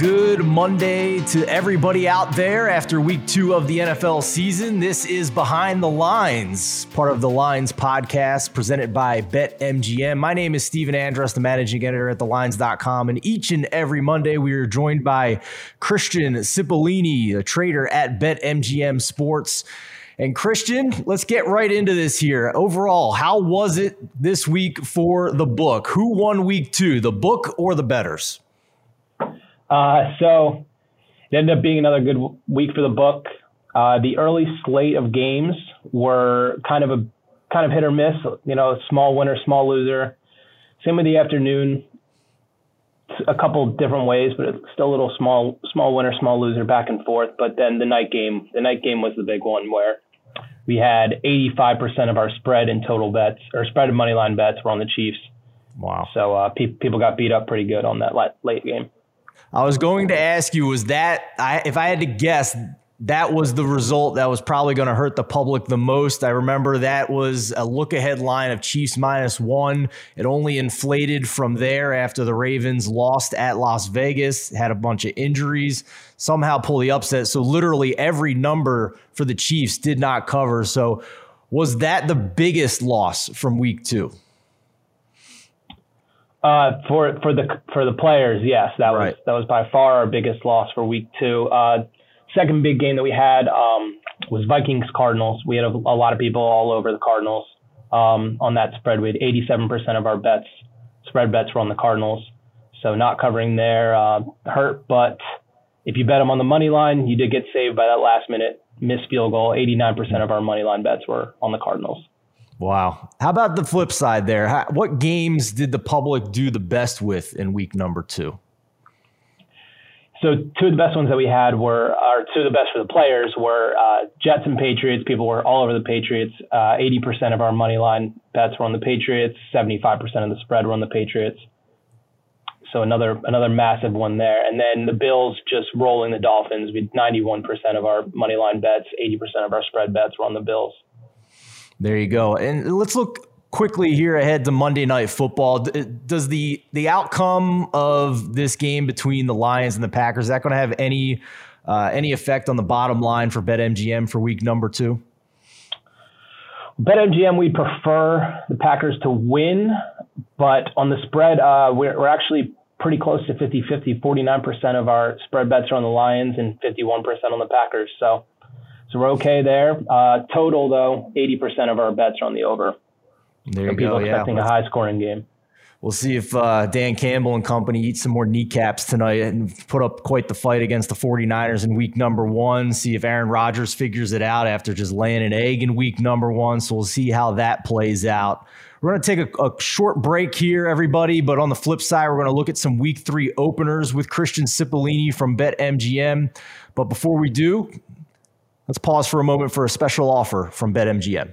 good Monday to everybody out there after week two of the NFL season. This is Behind the Lines, part of the Lines podcast presented by BetMGM. My name is Steven Andrus, the managing editor at thelines.com. And each and every Monday, we are joined by Christian Cipollini, a trader at BetMGM Sports. And Christian, let's get right into this here. Overall, how was it this week for the book? Who won week two, the book or the betters? Uh, so it ended up being another good week for the book. Uh, the early slate of games were kind of a kind of hit or miss. You know, small winner, small loser. Same with the afternoon. A couple different ways, but it's still a little small small winner, small loser, back and forth. But then the night game, the night game was the big one where we had 85% of our spread in total bets or spread of money line bets were on the Chiefs. Wow. So uh, pe- people got beat up pretty good on that late game. I was going to ask you, was that I, if I had to guess, that was the result that was probably going to hurt the public the most. I remember that was a look ahead line of Chiefs minus one. It only inflated from there after the Ravens lost at Las Vegas, had a bunch of injuries, somehow pull the upset. So literally every number for the Chiefs did not cover. So was that the biggest loss from week two? Uh, for for the for the players, yes, that right. was that was by far our biggest loss for week two. Uh, second big game that we had um, was Vikings Cardinals. We had a, a, lot of people all over the Cardinals um, on that spread. We had 87% of our bets spread bets were on the Cardinals, so not covering there uh, hurt. But if you bet them on the money line, you did get saved by that last minute missed field goal. 89% of our money line bets were on the Cardinals. Wow. How about the flip side there? How, what games did the public do the best with in week number two? So two of the best ones that we had were, or two of the best for the players were uh, Jets and Patriots. People were all over the Patriots. Uh, 80% of our money line bets were on the Patriots. 75% of the spread were on the Patriots. So another another massive one there. And then the Bills just rolling the Dolphins. We 91% of our money line bets, 80% of our spread bets were on the Bills. There you go. And let's look quickly here ahead to Monday Night Football. Does the the outcome of this game between the Lions and the Packers is that going to have any uh, any effect on the bottom line for BetMGM for week number two? BetMGM, we prefer the Packers to win, but on the spread, uh, we're, we're actually pretty close to 50 50. 49% of our spread bets are on the Lions and 51% on the Packers. So so we're okay there. Uh, total though, 80% of our bets are on the over. There you so people go. expecting yeah. a high scoring game. We'll see if uh, Dan Campbell and company eat some more kneecaps tonight and put up quite the fight against the 49ers in week number one. See if Aaron Rodgers figures it out after just laying an egg in week number one. So we'll see how that plays out. We're going to take a, a, short break here, everybody. But on the flip side, we're going to look at some week three openers with Christian Cipollini from BetMGM. But before we do, Let's pause for a moment for a special offer from BetMGM.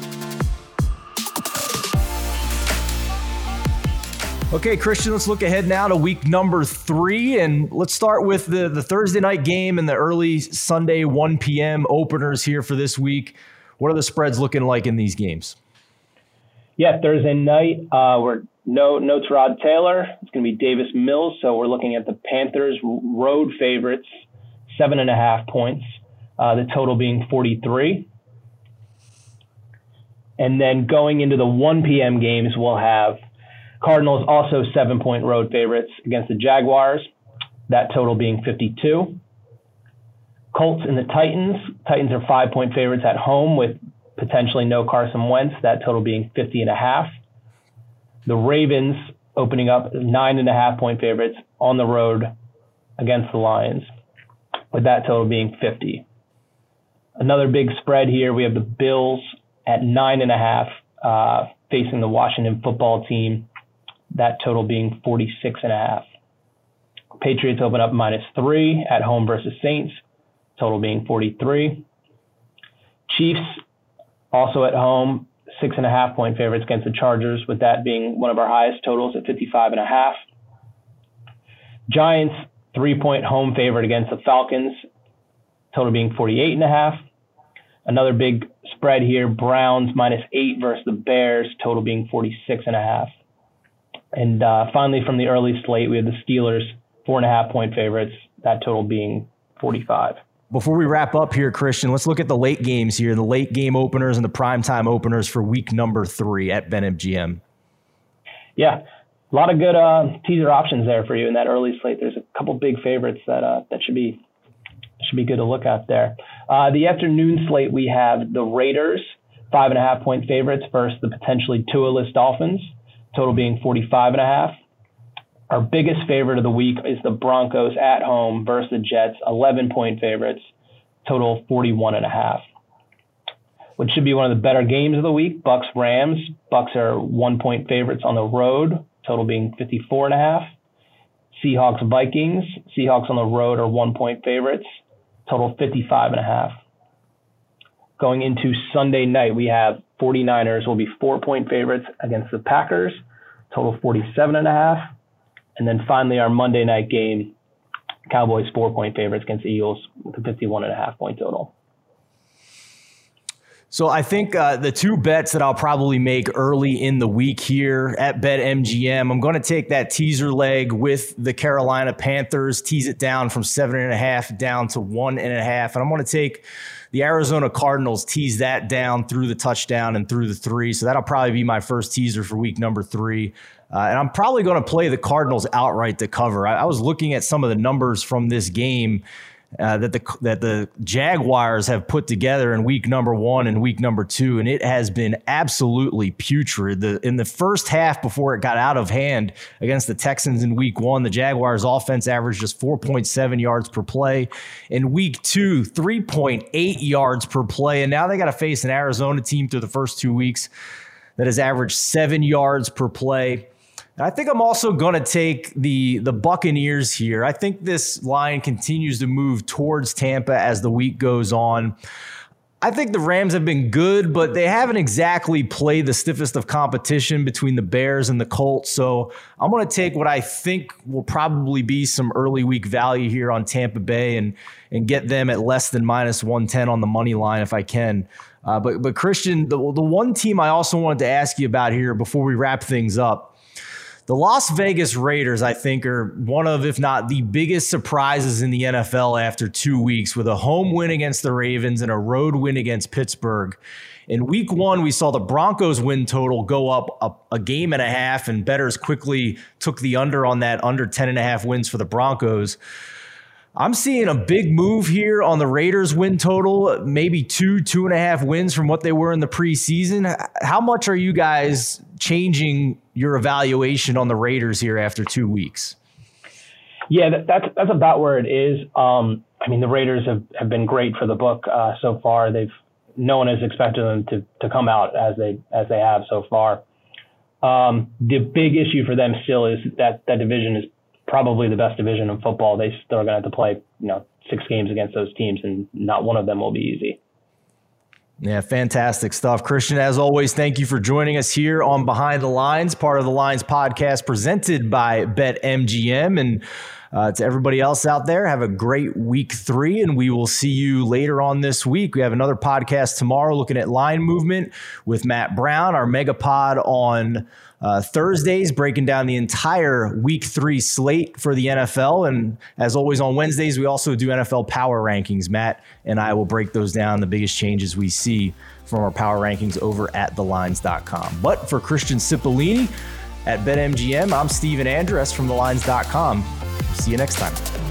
Okay, Christian, let's look ahead now to week number three. And let's start with the, the Thursday night game and the early Sunday 1 p.m. openers here for this week. What are the spreads looking like in these games? Yeah, Thursday night, uh, we're no no Tyrod Taylor. It's going to be Davis Mills. So we're looking at the Panthers road favorites, seven and a half points. Uh, the total being 43. And then going into the 1 p.m. games, we'll have Cardinals also seven point road favorites against the Jaguars, that total being 52. Colts and the Titans. Titans are five point favorites at home with potentially no Carson Wentz, that total being 50 and a half. The Ravens opening up nine and a half point favorites on the road against the Lions, with that total being 50. Another big spread here. We have the Bills at nine and a half uh, facing the Washington football team, that total being 46 and a half. Patriots open up minus three at home versus Saints, total being 43. Chiefs also at home, six and a half point favorites against the Chargers, with that being one of our highest totals at 55 and a half. Giants, three point home favorite against the Falcons, total being 48 and a half. Another big spread here, Browns minus eight versus the Bears, total being 46 and a half. And uh, finally, from the early slate, we have the Steelers, four and a half point favorites, that total being 45. Before we wrap up here, Christian, let's look at the late games here, the late game openers and the primetime openers for week number three at BetMGM. Yeah, a lot of good uh, teaser options there for you in that early slate. There's a couple big favorites that uh, that should be should be good to look at there. Uh, the afternoon slate we have the Raiders, five and a half point favorites versus the potentially Tua-less Dolphins, total being 45 and a half. Our biggest favorite of the week is the Broncos at home versus the Jets, 11 point favorites, total 41 and a half. Which should be one of the better games of the week. Bucs Rams. Bucs are one point favorites on the road, total being 54 and a half. Seahawks Vikings. Seahawks on the road are one point favorites, total 55 and a half. Going into Sunday night, we have 49ers will be four point favorites against the Packers, total 47 and a half. And then finally, our Monday night game, Cowboys four point favorites against the Eagles with a 51 and a half point total. So I think uh, the two bets that I'll probably make early in the week here at BetMGM, I'm going to take that teaser leg with the Carolina Panthers, tease it down from seven and a half down to one and a half, and I'm going to take the Arizona Cardinals, tease that down through the touchdown and through the three. So that'll probably be my first teaser for week number three. Uh, and I'm probably going to play the Cardinals outright to cover. I, I was looking at some of the numbers from this game uh, that the that the Jaguars have put together in week number one and week number two, and it has been absolutely putrid. The in the first half before it got out of hand against the Texans in week one, the Jaguars' offense averaged just 4.7 yards per play. In week two, 3.8 yards per play, and now they got to face an Arizona team through the first two weeks that has averaged seven yards per play. I think I'm also going to take the the Buccaneers here. I think this line continues to move towards Tampa as the week goes on. I think the Rams have been good, but they haven't exactly played the stiffest of competition between the Bears and the Colts. So I'm going to take what I think will probably be some early week value here on Tampa Bay and and get them at less than minus 110 on the money line if I can. Uh, but but Christian, the, the one team I also wanted to ask you about here before we wrap things up the Las Vegas Raiders, I think, are one of, if not the biggest surprises in the NFL after two weeks with a home win against the Ravens and a road win against Pittsburgh. In week one, we saw the Broncos win total go up a, a, game and a half, and bettors quickly took the under on that, under 10 and a half wins for the Broncos. I'm seeing a big move here on the Raiders win total, maybe two, two and a half wins from what they were in the preseason. How much are you guys changing your evaluation on the Raiders here after two weeks? Yeah, that, that's that's about where it is. Um, I mean, the Raiders have, have been great for the book uh, so far. They've no one has expected them to to come out as they as they have so far. Um, the big issue for them still is that that division is probably the best division in football. They still are going to have to play, you know, six games against those teams, and not one of them will be easy. Yeah, fantastic stuff. Christian, as always, thank you for joining us here on Behind the Lines, part of the Lines podcast presented by BetMGM. And uh, to everybody else out there, have a great week three, and we will see you later on this week. We have another podcast tomorrow looking at line movement with Matt Brown, our megapod on uh, Thursdays, breaking down the entire week three slate for the NFL. And as always, on Wednesdays, we also do NFL power rankings. Matt and I will break those down, the biggest changes we see from our power rankings over at thelines.com. But for Christian Cipollini at BetMGM, I'm Stephen Andress from thelines.com. See you next time.